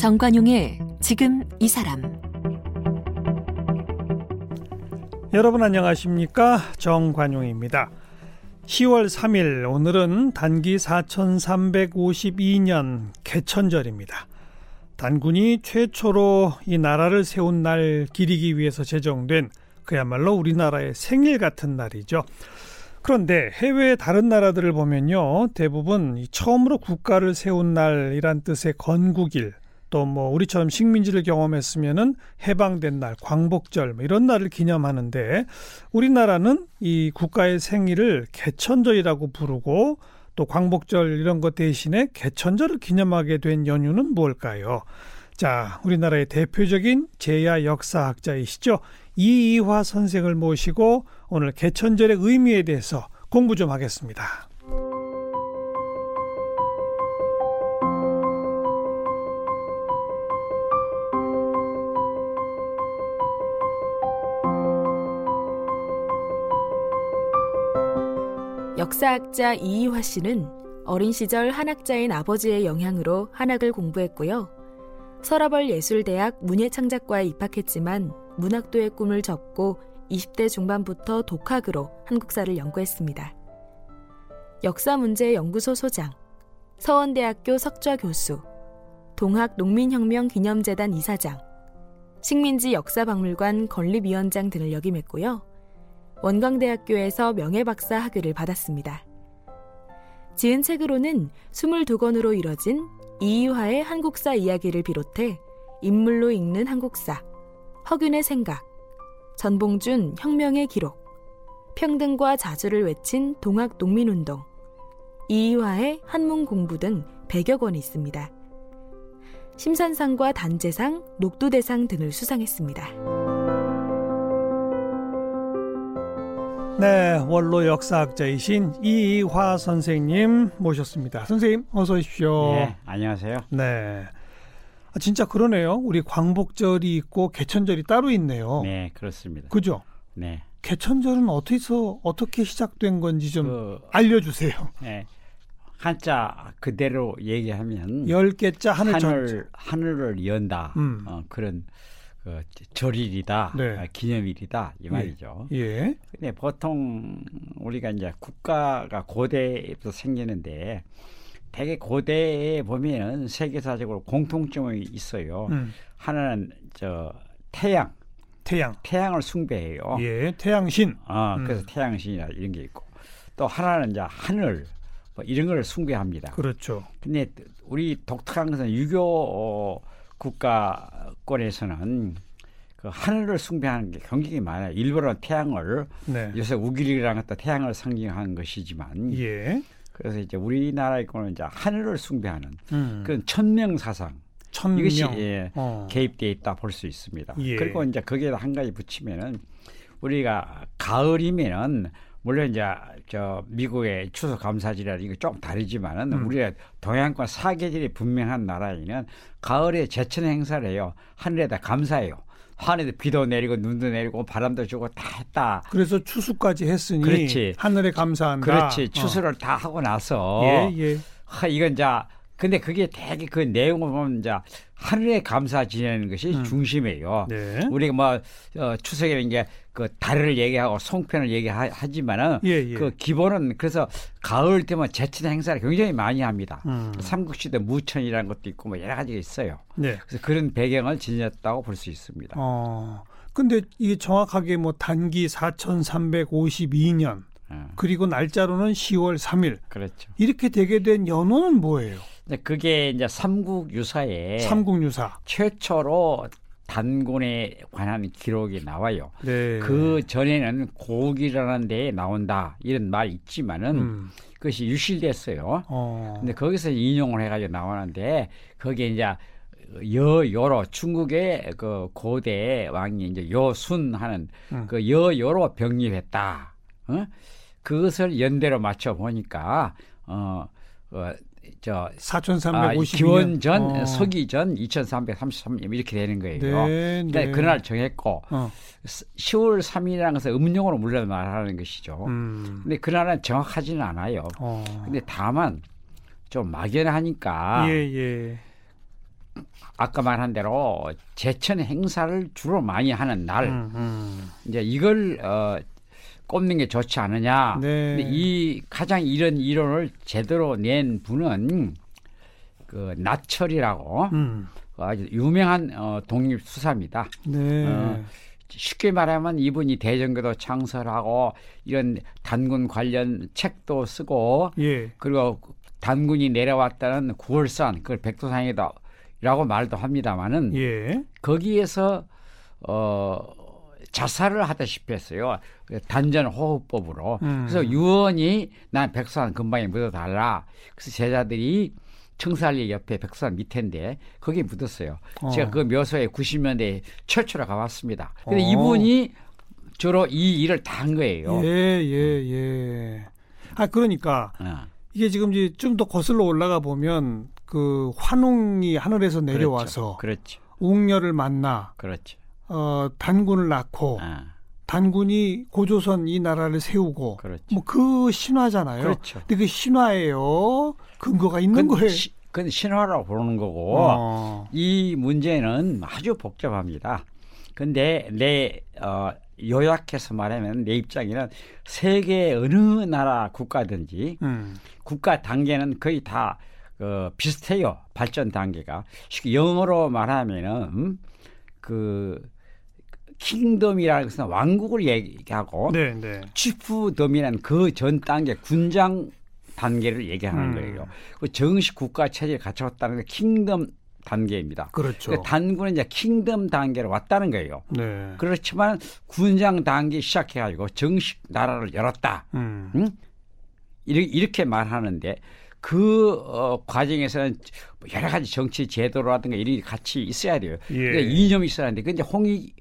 정관용의 지금 이 사람 여러분 안녕하십니까 정관용입니다. 10월 3일 오늘은 단기 4352년 개천절입니다. 단군이 최초로 이 나라를 세운 날 기리기 위해서 제정된 그야말로 우리나라의 생일 같은 날이죠. 그런데 해외 다른 나라들을 보면요. 대부분 처음으로 국가를 세운 날이란 뜻의 건국일 또 뭐 우리처럼 식민지를 경험했으면은 해방된 날, 광복절 뭐 이런 날을 기념하는데 우리나라는 이 국가의 생일을 개천절이라고 부르고 또 광복절 이런 것 대신에 개천절을 기념하게 된 연유는 뭘까요? 자, 우리나라의 대표적인 제야 역사학자이시죠. 이이화 선생을 모시고 오늘 개천절의 의미에 대해서 공부 좀 하겠습니다. 역사학자 이이화 씨는 어린 시절 한학자인 아버지의 영향으로 한학을 공부했고요. 서라벌 예술대학 문예창작과에 입학했지만 문학도의 꿈을 접고 20대 중반부터 독학으로 한국사를 연구했습니다. 역사문제연구소 소장, 서원대학교 석좌 교수, 동학 농민혁명 기념재단 이사장, 식민지 역사박물관 건립위원장 등을 역임했고요. 원광대학교에서 명예박사 학위를 받았습니다. 지은 책으로는 22권으로 이뤄진 이이화의 한국사 이야기를 비롯해 인물로 읽는 한국사, 허균의 생각, 전봉준 혁명의 기록, 평등과 자주를 외친 동학 농민운동, 이이화의 한문 공부 등 100여 권이 있습니다. 심산상과 단재상, 녹두대상 등을 수상했습니다. 네, 원로 역사학자이신 이화 선생님 모셨습니다. 선생님 어서 오십시오. 네, 안녕하세요. 네. 아, 진짜 그러네요. 우리 광복절이 있고 개천절이 따로 있네요. 네, 그렇습니다. 그죠? 네. 개천절은 어디서 어떻게 시작된 건지 좀 그, 알려주세요. 네. 한자 그대로 얘기하면 열 개자 하늘 하늘 하늘을 연다 음. 어, 그런 그 절일이다, 네. 아, 기념일이다 이 예. 말이죠. 예. 예. 근데 보통 우리가 이제 국가가 고대부터 생기는데 되게 고대에 보면 세계사적으로 공통점이 있어요. 음. 하나는 저 태양, 태양, 태양을 숭배해요. 예, 태양신. 아, 음. 그래서 태양신이라 이런 게 있고 또 하나는 이제 하늘 뭐 이런 걸 숭배합니다. 그렇죠. 근데 우리 독특한 것은 유교 어, 국가 권에서는 그 하늘을 숭배하는 게 굉장히 많아요. 일부러 태양을 네. 요새 우길이랑 갖다 태양을 상징하는 것이지만 예. 그래서 이제 우리나라의 거는 이제 하늘을 숭배하는 음. 그런 천명 사상 천명. 이것이 예, 어. 개입돼 있다 볼 수 있습니다. 예. 그리고 이제 거기에 한 가지 붙이면은 우리가 가을이면은 물론 이제 저 미국의 추석 감사절이라는 게 조금 다르지만은 음. 우리가 동양권 사계절이 분명한 나라에는 가을에 제천 행사를 해요. 하늘에다 감사해요. 하늘에 비도 내리고 눈도 내리고 바람도 주고 다 했다. 그래서 추수까지 했으니 그렇지. 하늘에 감사한다. 그렇지. 추수를 어. 다 하고 나서 예, 예. 하, 이건 자 근데 그게 되게 그 내용을 보면 이제 하늘에 감사 지내는 것이 음. 중심이에요. 네. 우리가 뭐 어, 추석에 이제 그 달을 얘기하고 송편을 얘기하지만은 예, 예. 그 기본은 그래서 가을 때면 제천 행사를 굉장히 많이 합니다. 음. 삼국시대 무천이라는 것도 있고 뭐 여러 가지가 있어요. 네. 그래서 그런 배경을 지녔다고 볼 수 있습니다. 어. 근데 이게 정확하게 뭐 단기 4,352년 어. 그리고 날짜로는 10월 3일. 그렇죠. 이렇게 되게 된 연호는 뭐예요? 그게 이제 삼국 유사에 삼국 유사 최초로 단군에 관한 기록이 나와요. 네. 그 전에는 고국이라는 데에 나온다 이런 말 있지만은 음. 그것이 유실됐어요. 어. 근데 거기서 인용을 해가지고 나오는데 거기에 이제 여여로 중국의 그 고대 왕이 이제 여순하는 음. 그 여여로 병립했다. 어? 그것을 연대로 맞춰 보니까 어, 어 저 4,350 아, 기원 전 어. 서기 전 2,333년 이렇게 되는 거예요. 네, 그러니까 네. 그날 정했고 어. 10월 3일이라는 것은 음력으로 물론 말하는 것이죠. 음. 근데 그날은 정확하지는 않아요. 어. 근데 다만 좀 막연하니까 예, 예. 아까 말한 대로 제천 행사를 주로 많이 하는 날 음, 음. 이제 이걸 어, 꼽는 게 좋지 않느냐. 네. 근데 이 가장 이런 이론을 제대로 낸 분은 그 나철이라고 음. 아주 유명한 어, 독립 수사입니다. 네. 어, 쉽게 말하면 이분이 대전교도 창설하고 이런 단군 관련 책도 쓰고 예. 그리고 단군이 내려왔다는 구월산 그걸 백두산이다라고 말도 합니다마는 예. 거기에서 어 자살을 하다시피 했어요. 단전 호흡법으로. 음. 그래서 유언이 난 백두산 근방에 묻어달라. 그래서 제자들이 청살리 옆에 백두산 밑인데 거기에 묻었어요. 어. 제가 그 묘소에 90년대에 최초로 가봤습니다. 근데 어. 이분이 주로 이 일을 다 한 거예요. 예, 예, 예. 아, 그러니까 어. 이게 지금 이제 좀 더 거슬러 올라가 보면 그 환웅이 하늘에서 내려와서 그렇죠. 그렇죠. 웅녀를 만나 그렇죠. 어, 단군을 낳고 아. 단군이 고조선 이 나라를 세우고 그렇죠. 뭐그 신화잖아요. 그렇죠. 근데 그 신화예요. 근거가 있는 거예요. 시, 그건 신화라고 부르는 거고 어. 이 문제는 아주 복잡합니다. 근데 내 어, 요약해서 말하면 내 입장에는 세계 어느 나라 국가든지 음. 국가 단계는 거의 다 어, 비슷해요. 발전 단계가. 영어로 말하면은 음, 그 킹덤이라는 것은 왕국을 얘기하고 네, 네. 치프덤이라는 그 전 단계 군장 단계를 얘기하는 음. 거예요. 그 정식 국가 체제를 갖춰왔다는 게 킹덤 단계입니다. 그렇죠. 그러니까 단군은 이제 킹덤 단계로 왔다는 거예요. 네. 그렇지만 군장 단계 시작해가지고 정식 나라를 열었다. 음. 응? 이렇게 말하는데 그 어, 과정에서는 여러 가지 정치 제도라든가 이런 같이 있어야 돼요. 예. 그러니까 이념이 있어야 하는데 근데 홍익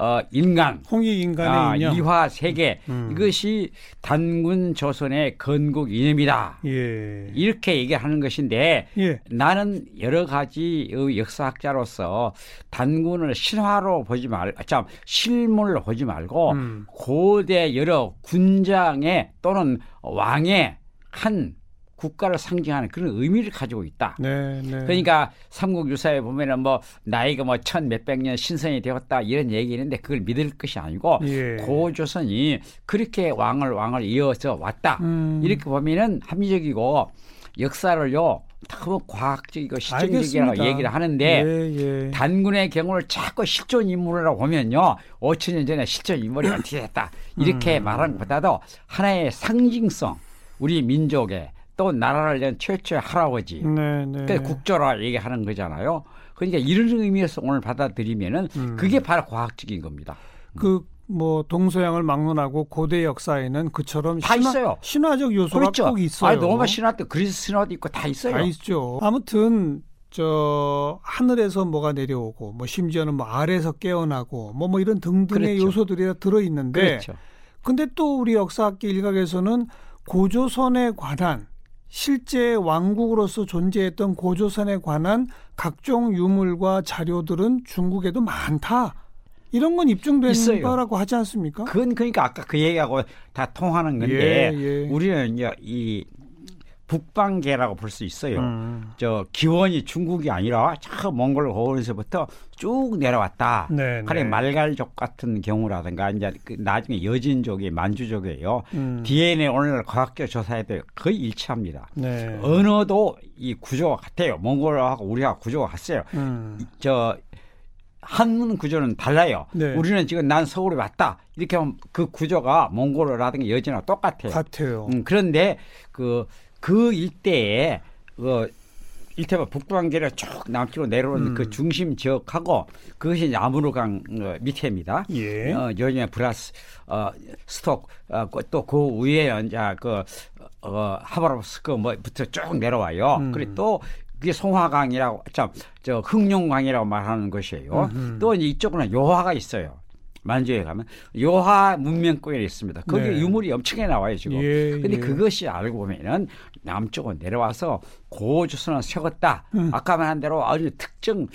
어, 인간, 홍익 인간의 아, 인형, 이화 세계 음. 이것이 단군 조선의 건국 이념이다. 예. 이렇게 얘기하는 것인데 예. 나는 여러 가지 역사학자로서 단군을 신화로 보지 말, 참 실물로 보지 말고 음. 고대 여러 군장의 또는 왕의 한 국가를 상징하는 그런 의미를 가지고 있다. 네, 네. 그러니까 삼국 유사에 보면은 뭐 나이가 뭐 천 몇백 년 신선이 되었다 이런 얘기 있는데 그걸 믿을 것이 아니고 예. 고조선이 그렇게 왕을 왕을 이어서 왔다. 음. 이렇게 보면은 합리적이고 역사를요 너무 과학적이고 실증적이라고 얘기를 하는데 예, 예. 단군의 경우를 자꾸 실존 인물이라고 보면요 5천 년 전에 실존 인물이 어떻게 됐다 이렇게 음. 말하는 것보다도 하나의 상징성 우리 민족의 또 나라를 위한 최초의 할아버지. 네, 네. 그러니까 국조라 얘기하는 거잖아요. 그러니까 이런 의미에서 오늘 받아들이면은 음. 그게 바로 과학적인 겁니다. 그 뭐 동서양을 막론하고 고대 역사에는 그처럼 다 신화, 있어요. 신화적 요소가 그렇죠. 꼭 있어요. 아니 로마 신화 때 그리스 신화도 있고 다 있어요. 다 있죠. 아무튼 저 하늘에서 뭐가 내려오고 뭐 심지어는 뭐 아래에서 깨어나고 뭐뭐 뭐 이런 등등의 그렇죠. 요소들이 들어 있는데 그렇죠. 근데 또 우리 역사학계 일각에서는 고조선에 관한 실제 왕국으로서 존재했던 고조선에 관한 각종 유물과 자료들은 중국에도 많다. 이런 건 입증된 있어요. 거라고 하지 않습니까? 그건 그러니까 아까 그 얘기하고 다 통하는 건데 예, 예. 우리는 이 북방계라고 볼 수 있어요. 음. 저 기원이 중국이 아니라 저 몽골 고원에서부터 쭉 내려왔다. 네, 하여 네. 말갈족 같은 경우라든가 이제 그 나중에 여진족이 만주족이에요. 음. DNA 오늘 과학적 조사에도 거의 일치합니다. 네. 언어도 이 구조가 같아요. 몽골하고 우리하고 구조가 같아요. 음. 저 한문 구조는 달라요. 네. 우리는 지금 난 서울에 왔다. 이렇게 하면 그 구조가 몽골어라든가 여진하고 똑같아요. 같아요. 음, 그런데 그 그 일대에 그 일테면 북부관계를 쭉 남쪽으로 내려오는 음. 그 중심 지역하고 그것이 이제 아무르강 어, 밑에입니다. 예. 어, 요즘에 브라스 어, 스톡 어, 또그 위에 이제 그 어, 하바rov스크 뭐부터 쭉 내려와요. 음. 그리고 또 그게 송화강이라고 참저 흑룡강이라고 말하는 것이에요. 음흠. 또 이쪽은 요화가 있어요. 만주에 가면 요하 문명권이 있습니다. 거기 네. 유물이 엄청나게 나와요 지금. 예, 근데 예. 그것이 알고 보면은 남쪽으로 내려와서 고조선을 세웠다. 음. 아까 말한 대로 아주 특정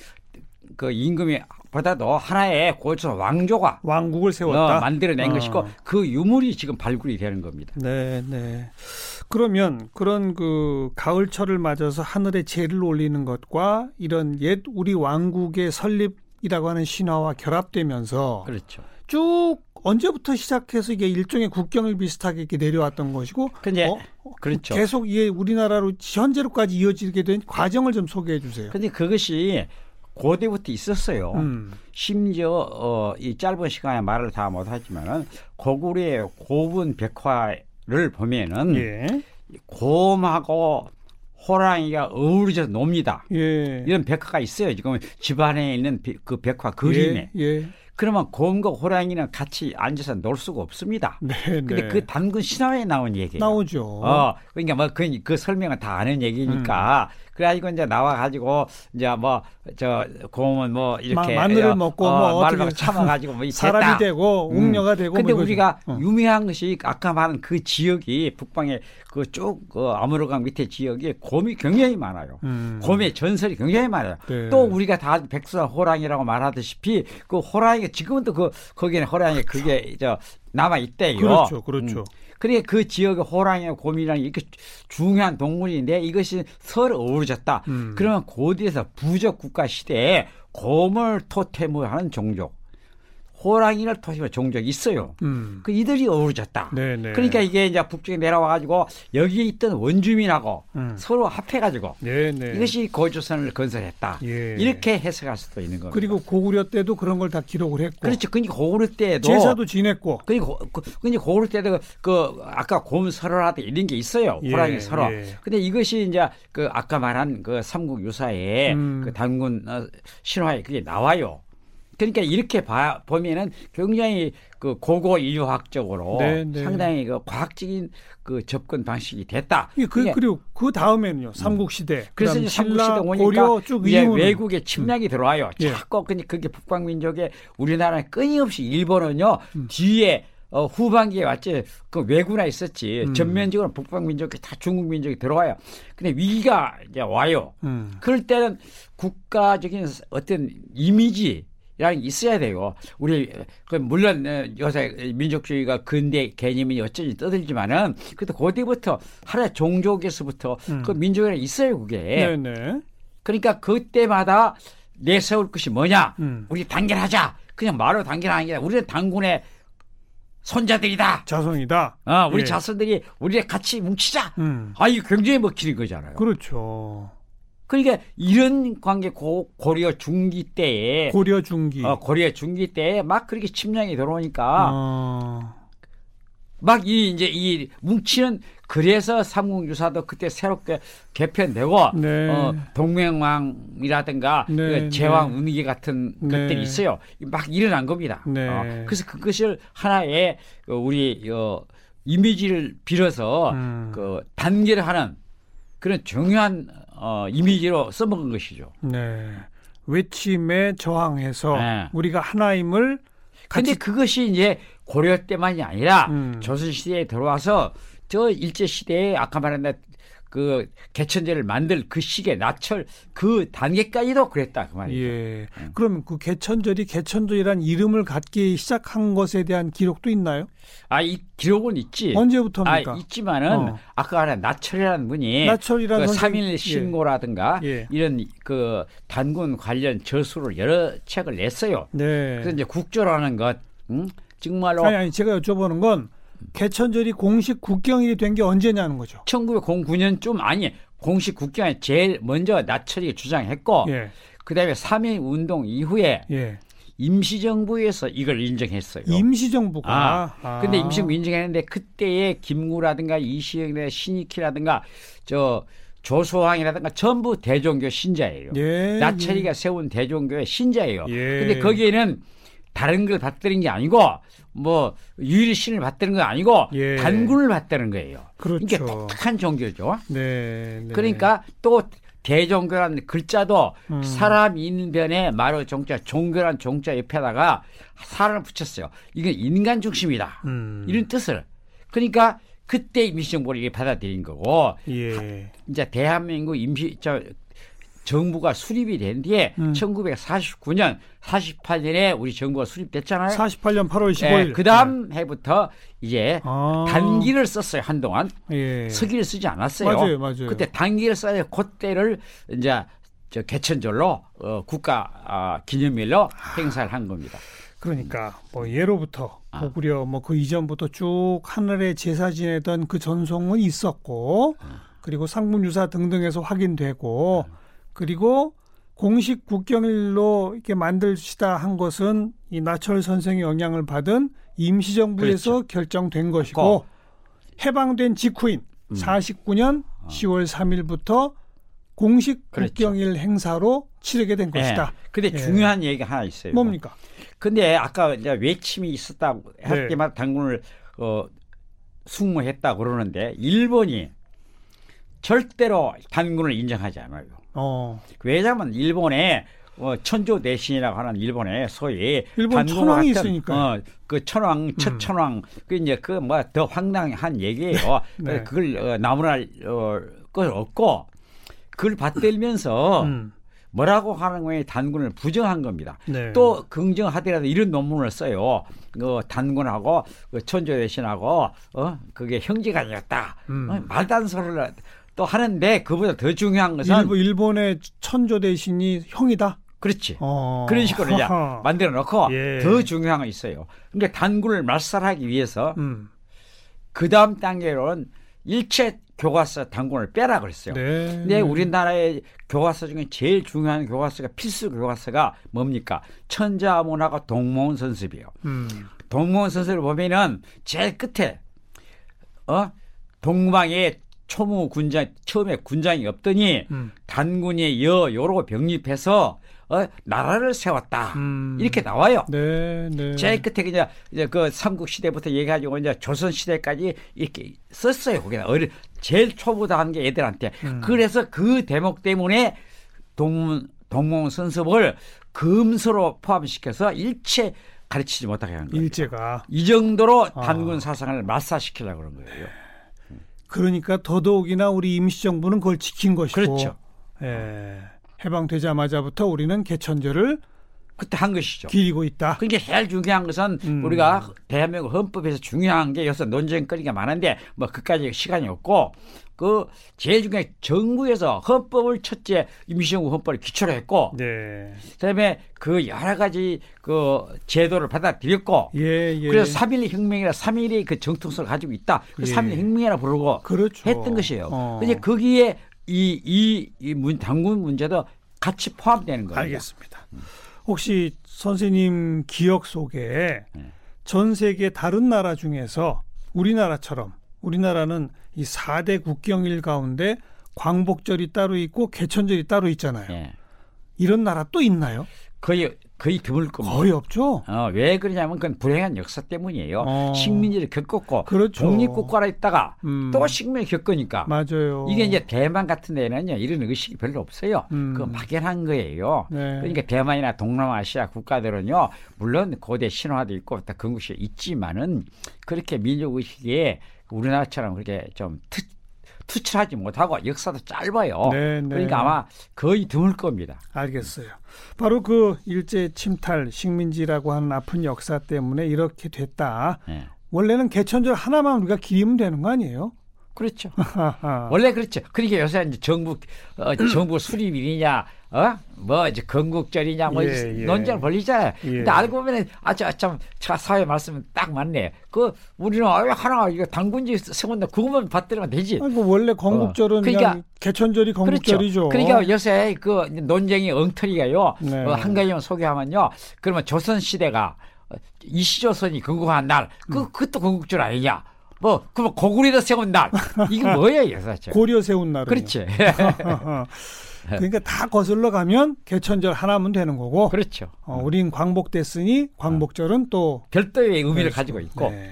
그 임금이 보다도 하나의 고조 왕조가 왕국을 세웠다 어, 만들어낸 어. 것이고 그 유물이 지금 발굴이 되는 겁니다. 네, 네. 그러면 그런 그 가을철을 맞아서 하늘에 재를 올리는 것과 이런 옛 우리 왕국의 설립 이라고 하는 신화와 결합되면서 그렇죠. 쭉 언제부터 시작해서 이게 일종의 국경을 비슷하게 이렇게 내려왔던 것이고 근데 어, 그렇죠. 계속 이게 우리나라로 현재로까지 이어지게 된 과정을 좀 소개해 주세요. 근데 그것이 고대부터 있었어요. 음. 심지어 어, 이 짧은 시간에 말을 다 못하지만은 고구려의 고분 백화를 보면은 예. 곰하고 호랑이가 어우러져 놉니다. 예. 이런 백화가 있어요. 지금 집안에 있는 그 백화 그림에. 예. 예. 그러면 곰과 호랑이는 같이 앉아서 놀 수가 없습니다. 네, 근데 네. 그 단군 신화에 나온 얘기예요. 나오죠. 어, 그러니까 뭐그 그 설명은 다 아는 얘기니까 음. 그래가지고 이제 나와 가지고 이제 뭐 저 곰은 뭐 이렇게 마, 늘을 먹고 어, 뭐 말을 참아가지고 뭐 사람이 되고 음. 웅녀가 음. 되고. 근데 뭐 우리가 어. 유명한 것이 아까 말한 그 지역이 북방에 그쭉 그 아무르강 밑에 지역에 곰이 굉장히 많아요. 음. 곰의 전설이 굉장히 많아요. 네. 또 우리가 다 백수와 호랑이라고 말하듯이 그 호랑이 가 지금은 또 그 거기는 호랑이 그게 저 남아 있대요. 그렇죠, 그렇죠. 음. 그래 그 지역의 호랑이와 곰이랑 이렇게 중요한 동물인데 이것이 서로 어우러졌다. 음. 그러면 고대에서 부적 국가 시대에 곰을 토템으로 하는 종족. 호랑이를 토시면 종족이 있어요. 음. 그 이들이 어우러졌다. 네네. 네. 그러니까 이게 이제 북쪽에 내려와 가지고 여기에 있던 원주민하고 음. 서로 합해 가지고 네, 네. 이것이 고조선을 건설했다. 예. 이렇게 해석할 수도 있는 겁니다. 그리고 고구려 때도 그런 걸 다 기록을 했고. 그렇죠. 그러니까 고구려 때도 제사도 지냈고. 그리고 그러니까 고구려 때도 그 아까 곰 설화라든 이런 게 있어요. 예, 호랑이 설화. 예. 근데 이것이 이제 그 아까 말한 그 삼국 유사의 음. 그 단군 어, 신화에 그게 나와요. 그러니까 이렇게 봐, 보면은 굉장히 그 고고 인류학적으로 네, 네. 상당히 그 과학적인 그 접근 방식이 됐다. 예, 그, 그리고 그 다음에는요 삼국 시대. 그래서 이제 삼국 시대 오니까 이제 외국의 침략이 음. 들어와요. 예. 자꾸 그게 북방 민족의 우리나라에 끊임없이 일본은요 음. 뒤에 어, 후반기에 왔지 그 왜구나 있었지 음. 전면적으로 북방 민족이 다 중국 민족이 들어와요. 근데 위기가 이제 와요. 음. 그럴 때는 국가적인 어떤 이미지 랑 있어야 돼요. 우리 그 물론 어, 요새 민족주의가 근대 개념이 어쩐지 떠들지만은 그래도 고대부터 하나의 종족에서부터 음. 그 민족이 있어요 그게. 네네. 그러니까 그때마다 내세울 것이 뭐냐? 음. 우리 단결하자. 그냥 말로 단결하는 게 아니라 우리는 당군의 손자들이다. 자손이다. 어, 우리 예. 자손들이 우리 같이 뭉치자. 음. 아, 이거 굉장히 먹히는 거잖아요. 그렇죠. 그러니까 이런 관계 고, 고려 중기 때에 고려 중기 어, 고려 중기 때에 막 그렇게 침략이 들어오니까 어... 막이 이제 이 뭉치는 그래서 삼국유사도 그때 새롭게 개편되고 네. 어, 동맹왕이라든가 네, 그 제왕 네. 운기 같은 네. 것들이 있어요. 막 일어난 겁니다. 네. 어, 그래서 그것을 하나의 그 우리 어, 이미지를 빌어서 음. 그 단계를 그런 중요한 어, 이미지로 써먹은 것이죠. 네. 외침에 저항해서 네. 우리가 하나임을. 근데 그것이 이제 고려 때만이 아니라 음. 조선 시대에 들어와서 저 일제 시대에 아까 말한 그 개천제를 만들 그 시기에 나철 그 단계까지도 그랬다 그 말이죠. 예. 음. 그럼 그 개천절이 개천절이란 이름을 갖기 시작한 것에 대한 기록도 있나요? 아, 이 기록은 있지. 언제부터입니까? 아, 있지만은 어. 아까 말한 나철이라는 분이 나철이라는 그 3일 신고라든가 예. 이런 그 단군 관련 저수를 여러 책을 냈어요. 네. 그래서 이제 국조라는 것, 음? 정말로 아니, 아니 제가 여쭤보는 건 개천절이 공식 국경일이 된 게 언제냐는 거죠. 1909년쯤 아니 공식 국경에 제일 먼저 나철이 주장했고 예. 그다음에 3.1 운동 이후에 예. 임시정부에서 이걸 인정했어요. 임시정부가. 아, 아. 근데 임시정부 인정했는데 그때의 김구라든가 이시영이나 신익희라든가 저 조소왕이라든가 전부 대종교 신자예요. 예, 나철이가 예. 세운 대종교의 신자예요. 예. 근데 거기에는 다른 걸 받드는 게 아니고 뭐 유일신을 받드는 거 아니고 예. 단군을 받드는 거예요. 그렇죠. 이게 독특한 종교죠. 네, 네. 그러니까 또 대종교란 글자도 음. 사람 인변에 말로 종자 종교란 종자 옆에다가 사람을 붙였어요. 이건 인간 중심이다. 음. 이런 뜻을. 그러니까 그때 임시정부를 받아들인 거고 예. 이제 대한민국 임시 저 정부가 수립이 된 뒤에 음. 1949년, 48년에 우리 정부가 수립됐잖아요. 48년 8월 15일. 예, 그 다음 네. 해부터 이제 아. 단기를 썼어요 한동안. 예. 서기를 쓰지 않았어요. 맞아요, 맞아요. 그때 단기를 써야 그때를 이제 저 개천절로 어, 국가 아, 기념일로 아. 행사를 한 겁니다. 그러니까 뭐 예로부터 아. 고구려 뭐 그 이전부터 쭉 하늘에 제사 지내던 그 전송은 있었고 아. 그리고 상문유사 등등에서 확인되고 아. 그리고 공식 국경일로 이렇게 만들시다 한 것은 이 나철 선생의 영향을 받은 임시정부에서 그렇죠. 결정된 것이고 해방된 직후인 음. 49년 10월 3일부터 공식 그렇죠. 국경일 행사로 치르게 된 것이다. 네. 근데 예. 중요한 얘기가 하나 있어요. 뭡니까? 근데 아까 이제 외침이 있었다고 할 네. 때마다 당군을 어, 숙무했다 그러는데 일본이 절대로 단군을 인정하지 않아요. 어. 왜냐하면 일본에 어, 천조 대신이라고 하는 일본에 소위 일본 천왕이 있으니까 어, 그 천왕 첫 음. 천왕 그 이제 그 뭐 더 황당한 얘기예요. 네. 그걸 어, 나무랄 어, 것 없고 그걸 받들면서 음. 뭐라고 하는 거에 단군을 부정한 겁니다. 네. 또 긍정하더라도 이런 논문을 써요. 그 단군하고 그 천조 대신하고 어 그게 형제가 아니었다. 음. 어, 안 소리를 또 하는데 그보다 더 중요한 것은 일본, 일본 의 천조 대신이 형이다. 그렇지. 어. 그런 식으로 이제 만들어 놓고 예. 더 중요한 거 있어요. 그러니까 단군을 말살하기 위해서 음. 그 다음 단계로는 일체 교과서 단권을 빼라 그랬어요. 네. 근데 우리나라의 교과서 중에 제일 중요한 교과서가 필수 교과서가 뭡니까? 천자문화가 동몽 선습이에요. 음. 동몽 선습을 보면은 제일 끝에 어 동방에 초무 군장 처음에 군장이 없더니 음. 단군의 여 요로 병립해서 어, 나라를 세웠다. 음. 이렇게 나와요. 네, 네. 제일 끝에 그냥 이제 그 삼국 시대부터 얘기하고 이제 조선 시대까지 이렇게 썼어요. 거기다 어리 제일 초보다 한 게 애들한테. 음. 그래서 그 대목 때문에 동문 동몽 선습을 금서로 포함시켜서 일체 가르치지 못하게 한 거예요. 일제가 이 정도로 아. 단군 사상을 마사시키려고 그런 거예요. 그러니까 더더욱이나 우리 임시정부는 그걸 지킨 것이고. 그렇죠. 예. 해방되자마자부터 우리는 개천절을 그때 한 것이죠. 기리고 있다. 그게 제일 중요한 것은 음. 우리가 대한민국 헌법에서 중요한 게 여기서 논쟁거리가 많은데 뭐 그까지 시간이 없고 그 제일 중요한 정부에서 헌법을 첫째 임시정부 헌법을 기초로 했고 네. 그다음에 그 여러 가지 그 제도를 받아들였고 예, 예. 그래서 3.1 혁명이라 3.1의 그 정통성을 가지고 있다. 그 예. 3.1 혁명이라 부르고 그렇죠. 했던 것이에요. 어. 근데 거기에 이, 이, 이 문, 당군 문제도 같이 포함되는 거예요. 알겠습니다. 혹시 선생님 기억 속에 네. 전 세계 다른 나라 중에서 우리나라처럼 우리나라는 이 4대 국경일 가운데 광복절이 따로 있고 개천절이 따로 있잖아요. 네. 이런 나라 또 있나요? 거의 거의 드물 겁니다. 거의 없죠. 어, 왜 그러냐면 그건 불행한 역사 때문이에요. 어. 식민지를 겪었고 그렇죠. 독립국가로 있다가 음. 또 식민을 겪으니까. 맞아요. 이게 이제 대만 같은 데는요 이런 의식이 별로 없어요. 음. 그 막연한 거예요. 네. 그러니까 대만이나 동남아시아 국가들은요 물론 고대 신화도 있고 다 건국시 있지만은 그렇게 민족 의식에 우리나라처럼 그렇게 좀 특, 투철하지 못하고 역사도 짧아요. 네, 네. 그러니까 아마 거의 드물 겁니다. 알겠어요. 바로 그 일제 침탈 식민지라고 하는 아픈 역사 때문에 이렇게 됐다. 네. 원래는 개천절 하나만 우리가 기리면 되는 거 아니에요? 그렇죠. 원래 그렇죠. 그러니까 요새 이제 정부 어, 정부 수립일이냐 어? 뭐 이제 건국절이냐 뭐 예, 예. 논쟁을 벌리잖아요. 예. 근데 알고 보면 아참 사회 말씀은 딱 맞네. 그 우리는 아 하나 이거 당군지 세운다 그것만 받들면 되지. 아니, 뭐 원래 건국절은 어. 그러니까 개천절이 그렇죠. 건국절이죠. 그렇죠. 그러니까 요새 그 논쟁이 엉터리가요. 네. 어, 한 가지만 소개하면요. 그러면 조선 시대가 이시조선이 건국한 날, 그 음. 그것도 건국절 아니냐? 뭐, 그럼 고구려도 세운 날. 이게 뭐예요, 사실? 고려 세운 날. 그렇지. 그러니까 다 거슬러 가면 개천절 하나면 되는 거고. 그렇죠. 어, 우린 광복됐으니 광복절은 또 별도의 의미를 그렇죠. 가지고 있고. 네.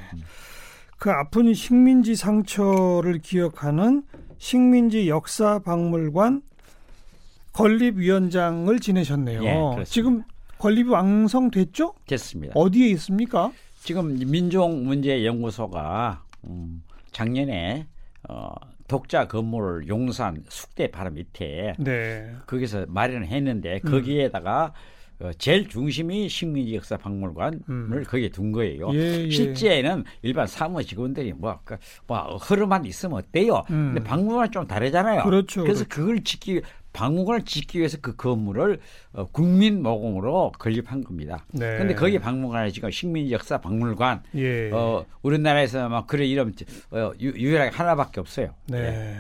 그 아픈 식민지 상처를 기억하는 식민지 역사 박물관 건립위원장을 지내셨네요. 예, 지금 건립이 완성됐죠? 됐습니다. 어디에 있습니까? 지금 민족문제연구소가 음, 작년에 어, 독자 건물 용산 숙대 바로 밑에 네. 거기서 마련을 했는데 음. 거기에다가 어, 제일 중심이 식민지 역사 박물관을 음. 거기에 둔 거예요. 예, 예. 실제는 일반 사무 직원들이 뭐, 그, 뭐 흐름만 있으면 어때요? 음. 근데 박물관 좀 다르잖아요. 그렇죠. 그래서 그렇죠. 그걸 짓기 박물관을 짓기 위해서 그 건물을 어, 국민 모금으로 건립한 겁니다. 네. 근데 거기 박물관에 지금 식민지 역사 박물관 예. 어, 우리나라에서 막 그런 이름 어, 유, 일하게 하나밖에 없어요. 네. 네.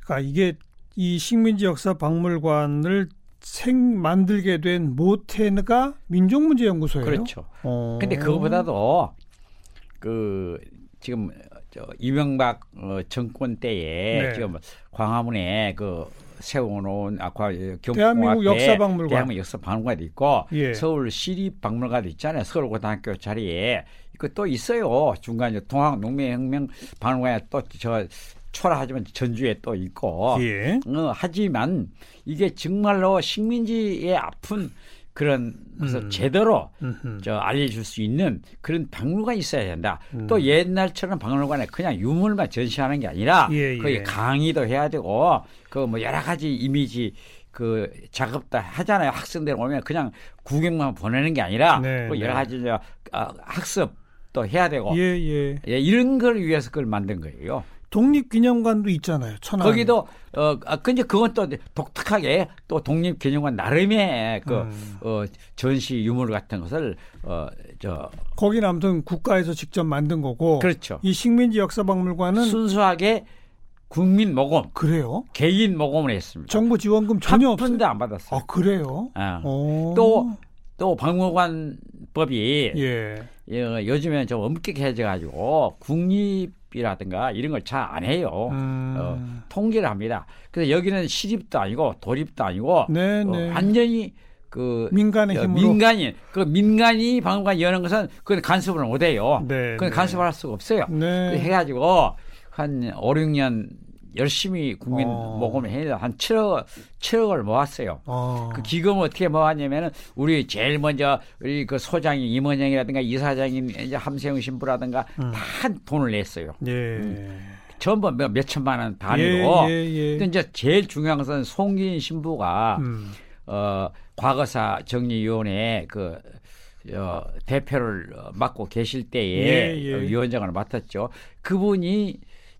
그러니까 이게 이 식민지 역사 박물관을 생 만들게 된 모테가 민족문제연구소예요. 그렇죠. 어. 근데 그거보다도 그 지금 저 이명박 어, 정권 때에 네. 지금 광화문에 그 세워놓은 아까 대한민국 역사박물관, 대한민국 역사박물관도 있고 예. 서울 시립박물관도 있잖아요. 서울고등학교 자리에 이거 또 있어요. 중간에 동학농민혁명 박물관에 또 저 초라하지만 전주에 또 있고 예. 어, 하지만 이게 정말로 식민지의 아픈 그런 그래서 음. 제대로 음흠. 저 알려줄 수 있는 그런 박물관이 있어야 된다. 음. 또 옛날처럼 박물관에 그냥 유물만 전시하는 게 아니라 예, 거기 예. 강의도 해야 되고 그 뭐 여러 가지 이미지 그 작업도 하잖아요. 학생들 오면 그냥 구경만 보내는 게 아니라 네, 또 여러 네. 가지 저, 아, 학습도 해야 되고 예, 예. 예, 이런 걸 위해서 그걸 만든 거예요. 독립기념관도 있잖아요. 천안. 거기도 어 아, 근데 그건 또 독특하게 또 독립기념관 나름의 그 음. 어, 전시 유물 같은 것을 어저 거기는 아무튼 국가에서 직접 만든 거고 그렇죠. 이 식민지 역사박물관은 순수하게 국민 모금. 그래요? 개인 모금을 했습니다. 정부 지원금 전혀 푼도 안 받았어요. 아, 그래요? 어. 또, 또 박물관법이 예. 어, 요즘에 좀 엄격해져 가지고 국립 이라든가 이런 걸 잘 안 해요. 음. 어, 통제를 합니다. 그래서 여기는 시립도 아니고 도립도 아니고 네, 어, 네. 완전히 그 민간의 어, 힘으로 민간인 그 민간이 박물관 여는 것은 그건 간섭을 못 해요. 네, 그건 네. 간섭할 수가 없어요. 네. 해가지고 한 5, 6년 열심히 국민 어. 모금을 해서 한 7억 7억을 모았어요. 어. 그 기금을 어떻게 모았냐면은 우리 제일 먼저 우리 그 소장이 임원영이라든가 이사장이 이제 함세영 신부라든가 음. 다 돈을 냈어요. 예. 음. 전부 몇, 몇 천만 원 단위로. 예, 예, 예. 근데 이제 제일 중요한 것은 송기인 신부가 음. 어 과거사 정리위원회 그 어, 대표를 맡고 계실 때에 예, 예. 위원장을 맡았죠. 그분이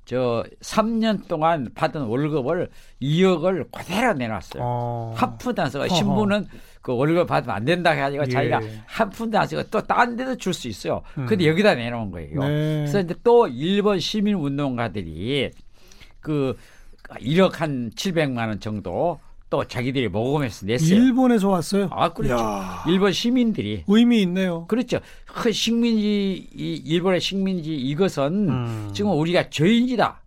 저 3년 동안 받은 월급을 2억을 그대로 내놨어요. 어. 안 쓰고 신부는 그 월급 받으면 안 된다 해가지고 예. 자기가 안 쓰고 또딴 데도 줄 수 있어요. 음. 근데 여기다 내놓은 거예요. 네. 그래서 이제 또 일본 시민 운동가들이 그 1억 한 700만 원 정도 또 자기들이 모금해서 냈어요. 일본에서 왔어요? 아, 그렇죠. 야. 일본 시민들이. 의미 있네요. 그렇죠. 그 식민지, 이 일본의 식민지 이것은 음. 지금 우리가 죄인이다.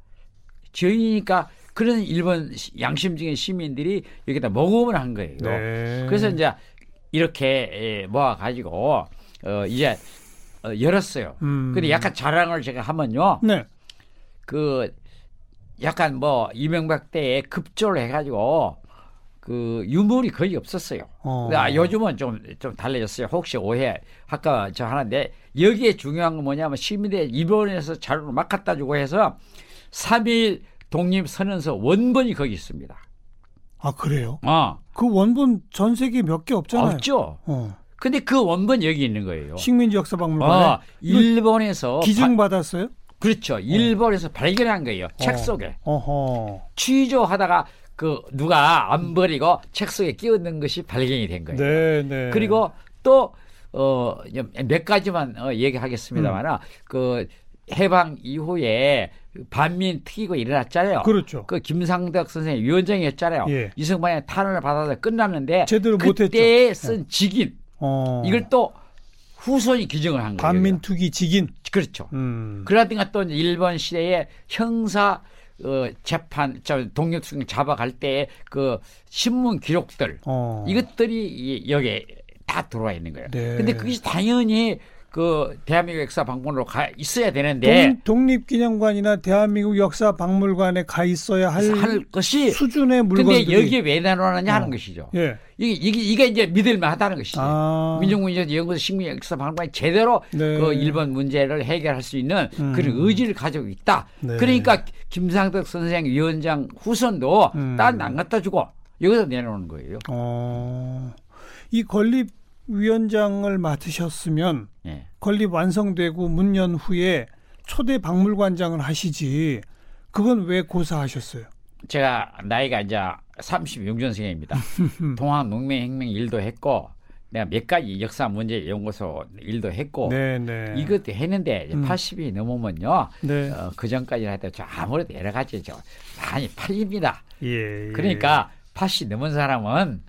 죄인이니까 그런 일본 양심적인 시민들이 여기다 모금을 한 거예요. 네. 그래서 이제 이렇게 모아가지고, 어, 이제 어, 열었어요. 음. 근데 약간 자랑을 제가 하면요. 네. 그 약간 뭐 이명박 때에 급조를 해가지고 그 유물이 거의 없었어요. 어. 아, 요즘은 좀, 좀 달라졌어요. 혹시 오해, 아까 저 하는데, 여기에 중요한 건 뭐냐면 시민대 입원해서 자료를 막 갖다 주고 해서 3일 독립선언서 원본이 거기 있습니다. 아, 그래요? 어. 그 원본 전 세계 몇개 없잖아요. 없죠. 어. 근데 그 원본 여기 있는 거예요. 식민지 역사박물관에. 어, 일본에서 기증 받았어요? 그렇죠. 일본에서 어. 발견한 거예요. 책 어. 속에. 어허. 취조하다가 그 누가 안 버리고 책 속에 끼얹는 것이 발견이 된 거예요. 네, 네. 그리고 또 어, 몇 가지만 어, 얘기하겠습니다만, 음. 그 해방 이후에 반민 특위가 일어났잖아요. 그렇죠. 그 김상덕 선생님 위원장이었잖아요. 예. 이승만의 탄원을 받아서 끝났는데 제대로 못했죠. 그때 쓴 예. 직인 어. 이걸 또 후손이 규정을 한 거예요. 반민 투기 직인. 그렇죠. 음. 그러다가 또 일본 시대에 형사 어, 재판, 저 독립투기 잡아갈 때 그 신문 기록들 어. 이것들이 여기에 다 들어와 있는 거예요. 네. 근데 그것이 당연히 그 대한민국 역사 박물관으로 가 있어야 되는데 독, 립기념관이나 대한민국 역사 박물관에 가 있어야 할, 할 것이 수준의 물건들이 근데 여기에 왜 내놓느냐 어. 하는 것이죠. 예. 이게, 이게 이게 이제 믿을만하다는 것이죠. 아. 민족문제 연구소 식민 역사 박물관이 제대로 네. 그 일본 문제를 해결할 수 있는 음. 그런 의지를 가지고 있다. 네. 그러니까 김상덕 선생 위원장 후손도 음. 딴안 갖다 주고 여기서 내놓는 거예요. 어. 이 건립 위원장을 맡으셨으면 예. 건립 완성되고 문년 후에 초대 박물관장을 하시지 그건 왜 고사하셨어요? 제가 나이가 이제 36년생입니다. 동학 농민혁명 일도 했고 내가 몇 가지 역사 문제 연구소 일도 했고 네네. 네. 이것도 했는데 음. 80이 넘으면요 네. 어, 그 전까지 할때 아무래도 여러 가지 저 많이 팔립니다. 예, 예. 그러니까 80 넘은 사람은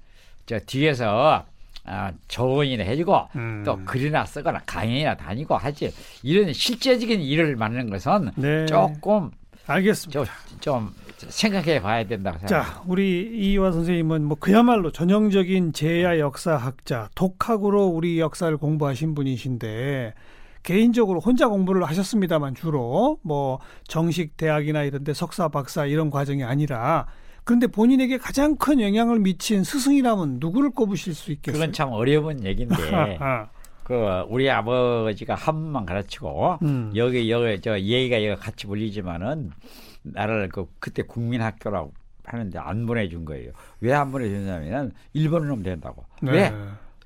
저 뒤에서 아, 조언이나 해주고 음. 또 글이나 쓰거나 강연이나 다니고 하지 이런 실제적인 일을 맡는 것은 네. 조금 알겠습니다. 좀, 좀 생각해 봐야 된다고 생각합니다. 자, 우리 이와 선생님은 뭐 그야말로 전형적인 제야 역사학자, 독학으로 우리 역사를 공부하신 분이신데 개인적으로 혼자 공부를 하셨습니다만 주로 뭐 정식 대학이나 이런 데 석사, 박사 이런 과정이 아니라 그런데 본인에게 가장 큰 영향을 미친 스승이라면 누구를 꼽으실 수 있겠어요? 그건 참 어려운 얘기인데 그 우리 아버지가 한문만 가르치고 음. 여기 여기 저 예의가 여기 같이 불리지만은 나를 그 그때 국민학교라고 하는데 안 보내준 거예요. 왜 안 보내줬냐면은 일본어로 된다고. 네. 왜?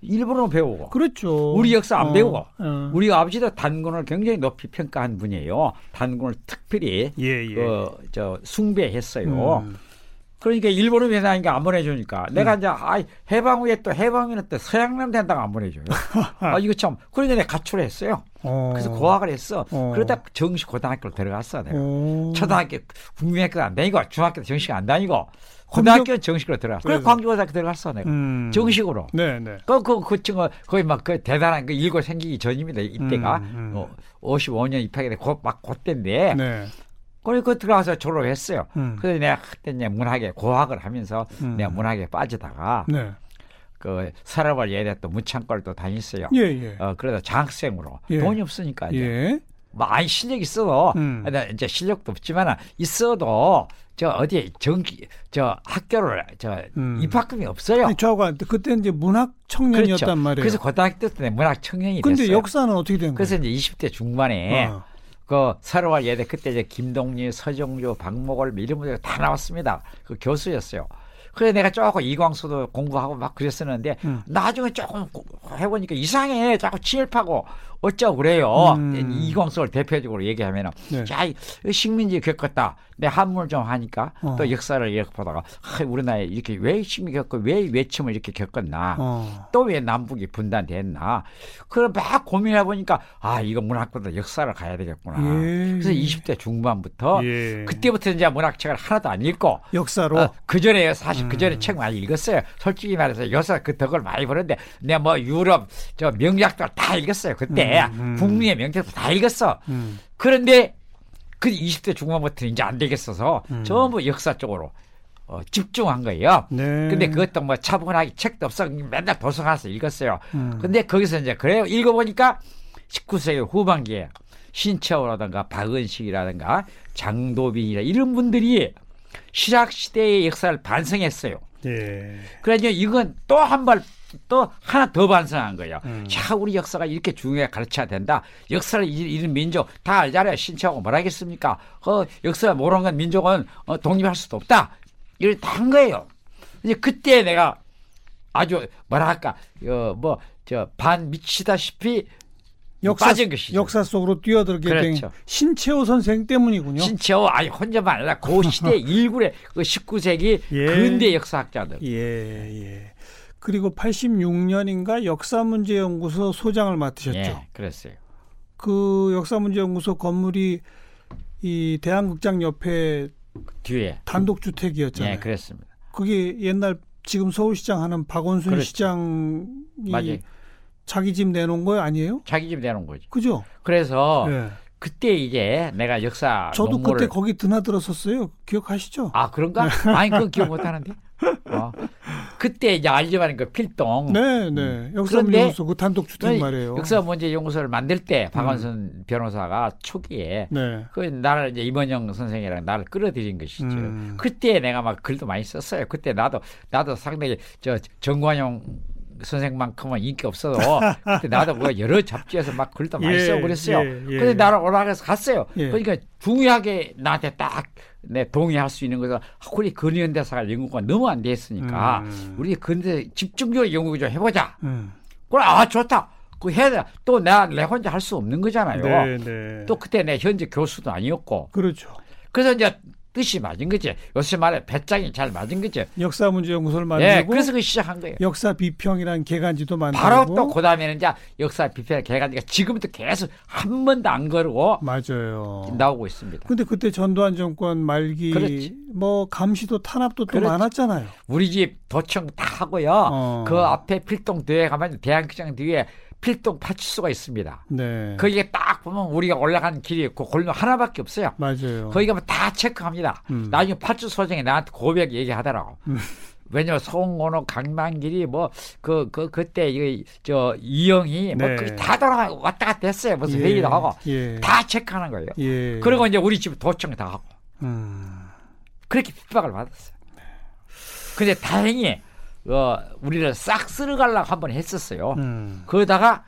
일본어로 배우고. 그렇죠. 우리 역사 안 어, 배우고. 어. 우리 아버지도 단군을 굉장히 높이 평가한 분이에요. 단군을 특별히 예, 예. 그저 숭배했어요. 음. 그러니까 일본은 왜 나니까 안 보내주니까 내가 음. 이제 아 해방 후에 또 해방이는 또 서양 남 된다고 안 보내줘요. 아 이거 참 그러니까 내가 가출을 했어요. 어. 그래서 고학을 했어. 어. 그러다 정식 고등학교로 들어갔어 내가. 어. 초등학교 국민학교 안 다니고 중학교 정식 안 다니고 고등학교 정식으로 들어갔어. 그래 광주고등학교 들어갔어 내가 음. 정식으로. 네네. 그그 그 친구 거의 막 그 대단한 그 일고 생기기 전입니다 이때가 음, 음. 어, 55년 입학이 돼막 그때인데. 네. 그래 그 들어가서 졸업했어요. 음. 그래서 내가 그때 이제 문학에 고학을 하면서 음. 내가 문학에 빠지다가 네. 그 서랍을 예대 또 문창과를 또 다녔어요. 예, 예. 어 그래서 장학생으로 예. 돈이 없으니까 이제 예. 뭐 아니 실력 있어도 음. 이제 실력도 없지만 있어도 저 어디 정기 저 학교를 저 음. 입학금이 없어요. 저가 그때 이제 문학 청년이었단 그렇죠. 말이에요. 그래서 고등학교 때 문학 청년이 근데 됐어요. 역사는 어떻게 된 거예요? 그래서 이제 20대 중반에 어. 그 서로와 예대 그때 이제 김동리, 서정주, 박목월 이런 분들 다 나왔습니다. 그 교수였어요. 그래 내가 조금 이광수도 공부하고 막 그랬었는데 음. 나중에 조금 해보니까 이상해 자꾸 친일파고 어쩌고 그래요 음. 이광수를 대표적으로 얘기하면은 네. 야 식민지 겪었다 내 한문을 좀 하니까 어. 또 역사를 이렇게 보다가 아, 우리나라에 이렇게 왜 식민 겪고 왜 외침을 이렇게 겪었나 어. 또왜 남북이 분단됐나 그걸 막 고민해 보니까 아 이거 문학보다 역사를 가야 되겠구나 예. 그래서 20대 중반부터 예. 그때부터 이제 문학책을 하나도 안 읽고 역사로 어, 그 전에 사실 음. 그 전에 책 많이 읽었어요 솔직히 말해서 역사 그 덕을 많이 보는데 내가 뭐 유럽 저 명작들 다 읽었어요 그때 음, 음. 북미의 명작들 다 읽었어 음. 그런데 그 20대 중반부터 이제 안 되겠어서 음. 전부 역사 쪽으로 어, 집중한 거예요. 네. 근데 그것도 뭐 차분하게 책도 없어 맨날 도서관 에서 읽었어요. 음. 근데 거기서 이제 그래요. 읽어보니까 19세기 후반기에 신채호라든가 박은식이라든가 장도빈이라 이런 분들이 실학 시대의 역사를 반성했어요. 예. 그래서 이건 또 한 발 또 하나 더 반성한 거예요. 음. 자, 우리 역사가 이렇게 중요하게 가르쳐야 된다. 역사를 잃은 민족 다 알잖아요. 신청하고 뭐라겠습니까? 어, 역사 모르는 건 민족은 어, 독립할 수도 없다. 이걸 다 한 거예요. 이제 그때 내가 아주 뭐랄까, 어, 뭐, 저, 반 미치다시피 역사, 빠진 것이죠. 역사 속으로 뛰어들게 그렇죠. 된 신채호 선생 때문이군요. 신채호 아니 혼자만 아니라 그 시대 일굴의 그 19세기 예. 근대 역사학자들. 예, 예. 그리고 86년인가 역사문제연구소 소장을 맡으셨죠. 예, 그랬어요. 그 역사문제연구소 건물이 이 대한극장 옆에 뒤에 단독 주택이었잖아요. 예, 그랬습니다. 그게 옛날 지금 서울시장 하는 박원순 그렇죠. 시장이 맞아요. 자기 집 내놓은 거 아니에요? 자기 집 내놓은 거죠. 그죠? 그래서 예. 그때 이제 내가 역사 저도 농모를... 그때 거기 드나들었었어요. 기억하시죠? 아 그런가? 네. 아니 그건 기억 못하는데. 어. 그때 이제 알지만 그 필동. 네, 네. 음. 역사문제연구소 그 단독 주택 말이에요. 역사문제연구소를 만들 때 박원순 음. 변호사가 초기에 네. 그 나를 이제 임원영 선생이랑 나를 끌어들인 것이죠. 음. 그때 내가 막 글도 많이 썼어요. 그때 나도 나도 상당히 저 정관용 선생만큼은 인기 없어도 그때 나도 뭐 여러 잡지에서 막 글도 많이 예, 쓰고 그랬어요. 예, 예. 근데 나를 올라가서 갔어요. 예. 그러니까 중요하게 나한테 딱 내 동의할 수 있는 것은 우리 근현 대사가 연구가 너무 안 됐으니까 음. 우리 근대 집중적으로 연구 좀 해보자. 음. 그래 아 좋다. 그 해야 돼. 또 내가 내 혼자 할 수 없는 거잖아요. 네, 네. 또 그때 내 현재 교수도 아니었고. 그렇죠. 그래서 이제 뜻이 맞은 거지. 요새 말에 배짱이 잘 맞은 거지. 역사 문제 연구소를 만들고. 예, 그래서 그 시작한 거예요. 역사 비평이라는 개간지도 만들고. 바로 또 그다음에는 이제 역사 비평 개간지가 지금부터 계속 한 번도 안 거르고. 맞아요. 나오고 있습니다. 근데 그때 전두환 정권 말기 그렇지. 뭐 감시도 탄압도 또 그렇지. 많았잖아요. 우리 집 도청 다 하고요. 어. 그 앞에 필동 뒤에 가면 대한극장 뒤에 필동 파출소가 있습니다. 네. 거기에 딱 보면 우리가 올라간 길이 있고 골목 하나밖에 없어요. 맞아요. 거기 가면 다 체크합니다. 음. 나중에 파출소장이 나한테 고백 얘기하더라고. 음. 왜냐면 송원호 강만길이 뭐 그 그 그, 때 이 저 이영이 뭐 네. 뭐다 돌아가 왔다 갔다 했어요. 무슨 예. 회의도 하고 예. 다 체크하는 거예요. 예. 그리고 이제 우리 집 도청 다 하고 음. 그렇게 핍박을 받았어요. 근데 다행히 어, 우리를 싹 쓸어가려고 한 번 했었어요. 음. 그러다가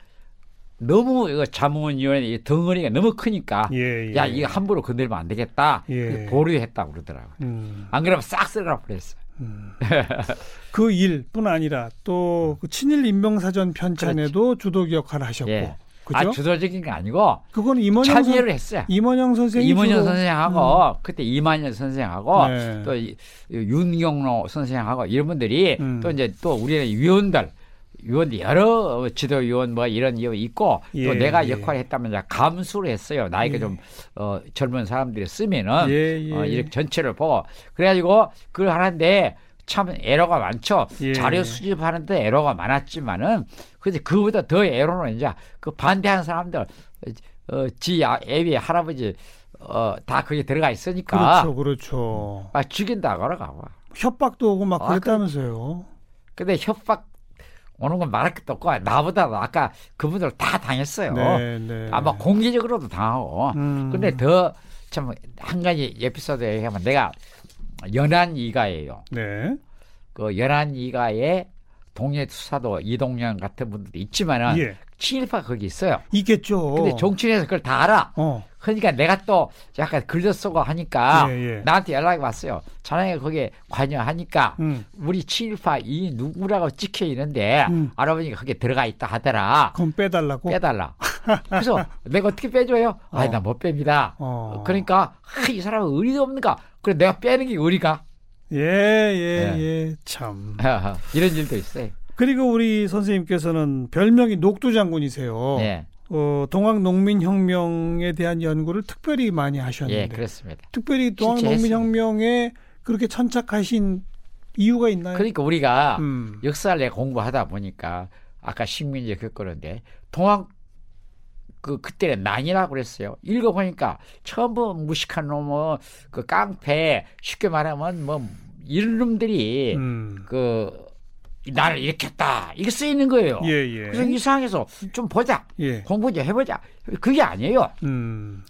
너무 이거 자문위원회 덩어리가 너무 크니까 예, 예. 야 이거 함부로 건들면 안 되겠다 예. 보류했다 고 그러더라고요. 음. 안 그러면 싹 쓸어가 버렸어요. 음. 그 일뿐 아니라 또 그 친일 인명사전 편찬에도 그렇지. 주도기 역할을 하셨고 예. 그죠? 아, 주도적인 게 아니고 그건 임원영 참여를 했어요. 임원영 선생이 임원영 선생하고 음. 그때 이만열 선생하고 네. 또 윤경로 선생하고 이런 분들이 음. 또 이제 또 우리는 위원들 위원 여러 지도 위원 뭐 이런 이 있고 예, 또 내가 예. 역할을 했다면 감수를 했어요. 나이가 예. 좀 어, 젊은 사람들이 쓰면은 예, 예. 어, 이렇게 전체를 보고 그래가지고 그걸 하는데 참 에러가 많죠. 예. 자료 수집하는데 에러가 많았지만은 그지 그보다 더 에러는 이제 그 반대하는 사람들 어, 지 아, 애비 할아버지 어, 다 거기 들어가 있으니까 그렇죠, 그렇죠. 아 죽인다 그러가고 협박도 오고 막 아, 그랬다면서요. 근데 협박 오는 건 말할 것도 없고 나보다 아까 그분들 다 당했어요. 네, 네. 아마 공개적으로도 당하고. 음. 근데 더 참 한 가지 에피소드 얘기하면 내가 연안 이가예요. 네. 그 연안 이가에 동예 투사도 이동영 같은 분들도 있지만은 예. 친일파 거기 있어요. 있겠죠. 근데 정치인에서 그걸 다 알아. 어. 그러니까 내가 또 약간 글도 쓰고 하니까 예, 예. 나한테 연락이 왔어요. 자네가 거기에 관여하니까 음. 우리 친일파 이 누구라고 찍혀 있는데 음. 알아보니까 거기에 들어가 있다 하더라. 그럼 빼달라고? 빼달라. 그래서 내가 어떻게 빼줘요? 어. 아니 나 못 뺍니다. 어. 그러니까 아, 이 사람은 의리도 없는가? 그래 내가 빼는 게 의리가? 예, 예, 예, 예. 참. 이런 일도 있어요. 그리고 우리 선생님께서는 별명이 녹두 장군이세요. 네. 어, 동학 농민혁명에 대한 연구를 특별히 많이 하셨는데. 예, 그렇습니다. 특별히 동학 농민혁명에 그렇게 천착하신 이유가 있나요? 그러니까 우리가 음. 역사를 내가 공부하다 보니까 아까 식민지 겪었는데 동학 그 그때는 난이라고 그랬어요. 읽어 보니까 전부 무식한 놈은 그 깡패 쉽게 말하면 뭐 이런 놈들이 음. 그 나를 일으켰다 이게 쓰 있는 거예요. 예, 예. 그래서 이상해서 좀 보자, 예. 공부 좀 해보자. 그게 아니에요. 음.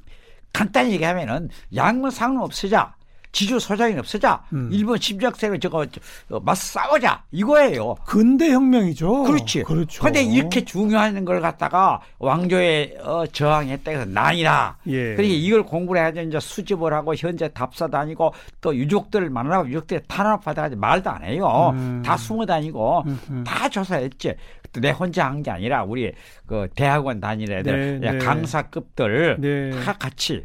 간단히 얘기하면은 양문 상은 없애자. 지주 소장이 없어자 음. 일본 침략세를 저거 어, 맞서 싸우자 이거예요. 근대 혁명이죠. 그렇지. 그렇죠. 근데 이렇게 중요한 걸 갖다가 왕조에 어, 저항했다 해서 난이라. 예. 그러니까 이걸 공부를 해야지 이제 수집을 하고 현재 답사 다니고 또 유족들을 만나고 유족들 탄압하다가 말도 안 해요. 음. 다 숨어 다니고 음음. 다 조사했지. 내 혼자 한 게 아니라 우리 그 대학원 다니는 애들 네, 네. 강사급들 네. 다 같이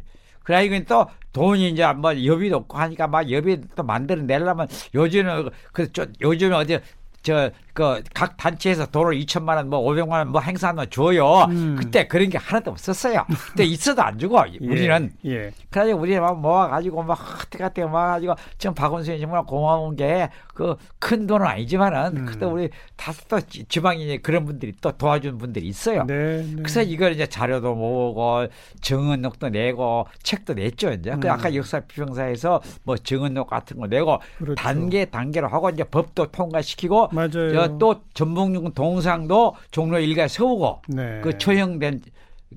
이건 또 돈이 이제 뭐 여비도 없고 하니까 막 여비 또 만들어 내려면 요즘은 그 저 요즘은 어디 저 그 각 단체에서 돈을 2천만 원, 뭐 500만 원, 뭐 행사하면 줘요. 음. 그때 그런 게 하나도 없었어요. 그때 있어도 안 주고 예. 우리는. 예. 그래가지고 우리 막 모아가지고 막 어떻게 모아가지고 지금 박원순이 정말 고마운 게 그 큰 돈은 아니지만은 음. 그때 우리 다섯 또 지방에 그런 분들이 또 도와주는 분들이 있어요. 네, 네. 그래서 이걸 이제 자료도 모으고 증언록도 내고 책도 냈죠. 이제 그 음. 그 아까 역사 비평사에서 뭐 증언록 같은 거 내고 그렇죠. 단계 단계로 하고 이제 법도 통과시키고 맞아요. 또 전북용 동상도 종로 일가에 세우고 네. 그 처형된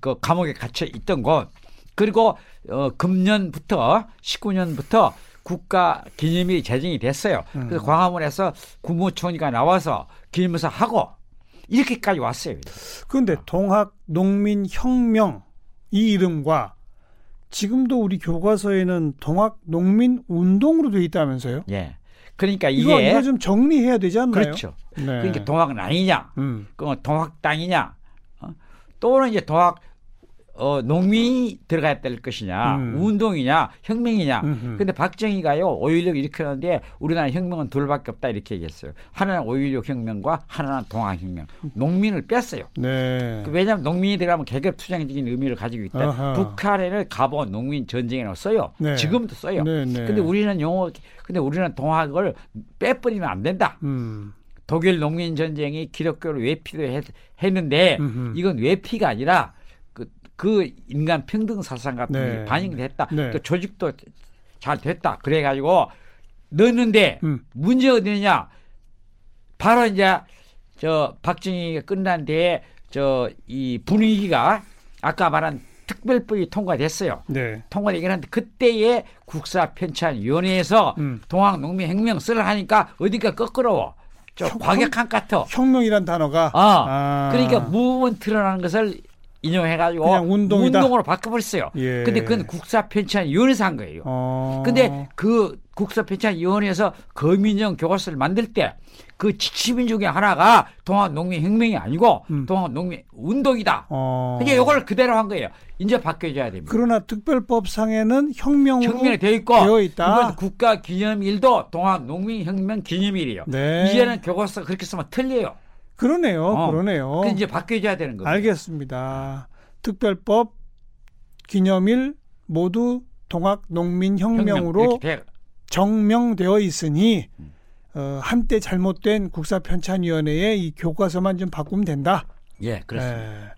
그 감옥에 갇혀 있던 곳 그리고 어 금년부터 19년부터 국가 기념일이 제정이 됐어요. 음. 그래서 광화문에서 국무총리가 나와서 기념사 하고 이렇게까지 왔어요. 그런데 동학 농민 혁명 이 이름과 지금도 우리 교과서에는 동학 농민 운동으로 돼 있다면서요? 예. 그러니까 이게 이거, 좀 정리해야 되지 않나요? 그렇죠. 네. 그러니까 동학은 아니냐, 음. 그 동학 당이냐, 어? 또는 이제 동학 어, 농민이 들어가야 될 것이냐, 음. 운동이냐, 혁명이냐. 음흠. 근데 박정희가요, 5.16 일으켰는데 우리나라 혁명은 둘밖에 없다 이렇게 얘기했어요. 하나는 5.16 혁명과 하나는 동학혁명. 농민을 뺐어요. 네. 그 왜냐하면 농민이 들어가면 계급투쟁적인 의미를 가지고 있다. 아하. 북한에는 가본 농민 전쟁이라고 써요. 네. 지금도 써요. 네, 네. 근데 우리는 용어, 근데 우리는 동학을 빼버리면 안 된다. 음. 독일 농민 전쟁이 기독교를 외피도 했, 는데 이건 외피가 아니라 그 인간 평등 사상 같은 네. 게 반영됐다. 네. 또 조직도 잘 됐다. 그래가지고 넣었는데 음. 문제가 어디냐? 바로 이제 저 박정희가 끝난 뒤에 저 이 분위기가 아까 말한 특별법이 통과됐어요. 네. 통과되긴 한데 그때의 국사편찬위원회에서 음. 동학농민혁명 쓰려 하니까 어디가 거꾸러워. 좀 과격한 것 같아. 혁명이란 단어가. 어. 아. 그러니까 무브먼트라는 것을 인용해가지고 운동이다. 운동으로 바꿔버렸어요. 예. 근데 그건 국사편찬위원회에서 한 거예요. 어. 근데 그 국사편찬위원회에서 거민형 교과서를 만들 때 그 지침인 중에 하나가 동학농민혁명이 아니고 음. 동학농민 운동이다. 어. 이게 이걸 그대로 한 거예요. 이제 바뀌어져야 됩니다. 그러나 특별법상에는 혁명으로 혁명이 되어 있고 되어 있다. 이건 국가기념일도 동학농민혁명 기념일이에요. 네. 이제는 교과서 그렇게 쓰면 틀려요. 그러네요. 어. 그러네요. 그 이제 바뀌어야 되는 거예요. 알겠습니다. 특별법 기념일 모두 동학 농민 혁명으로 정명되어 있으니 음. 어, 한때 잘못된 국사편찬위원회의 이 교과서만 좀 바꾸면 된다. 예, 그렇습니다. 예.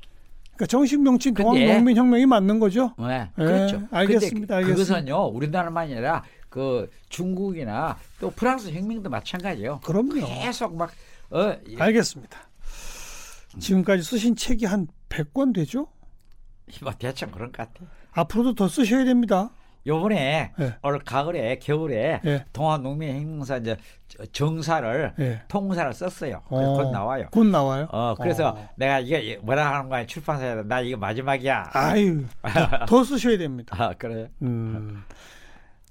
그러니까 정식 명칭 동학 농민 혁명이 맞는 거죠? 네, 그렇죠. 예, 알겠습니다. 알겠습니다. 그것은요 우리나라만 아니라 그 중국이나 또 프랑스 혁명도 마찬가지예요. 그럼요. 계속 막 어, 예. 알겠습니다. 지금까지 쓰신 책이 한 100권 되죠? 뭐 대충 그런 것 같아. 앞으로도 더 쓰셔야 됩니다. 요번에 네. 올 가을에 겨울에 네. 동아농민행사 이제 정사를 네. 통사를 썼어요. 어, 곧 나와요. 곧 나와요. 어 그래서 어. 내가 이게 뭐라 하는 거야 출판사에 나 이거 마지막이야. 아유 더, 더 쓰셔야 됩니다. 아 그래. 음,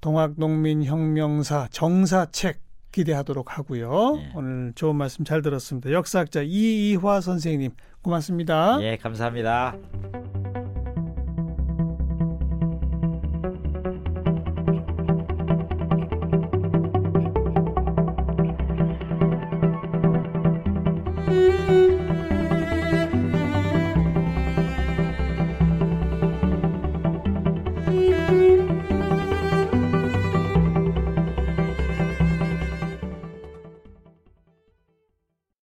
동학농민혁명사 정사책 기대하도록 하고요. 네. 오늘 좋은 말씀 잘 들었습니다. 역사학자 이이화 선생님 고맙습니다. 예, 감사합니다.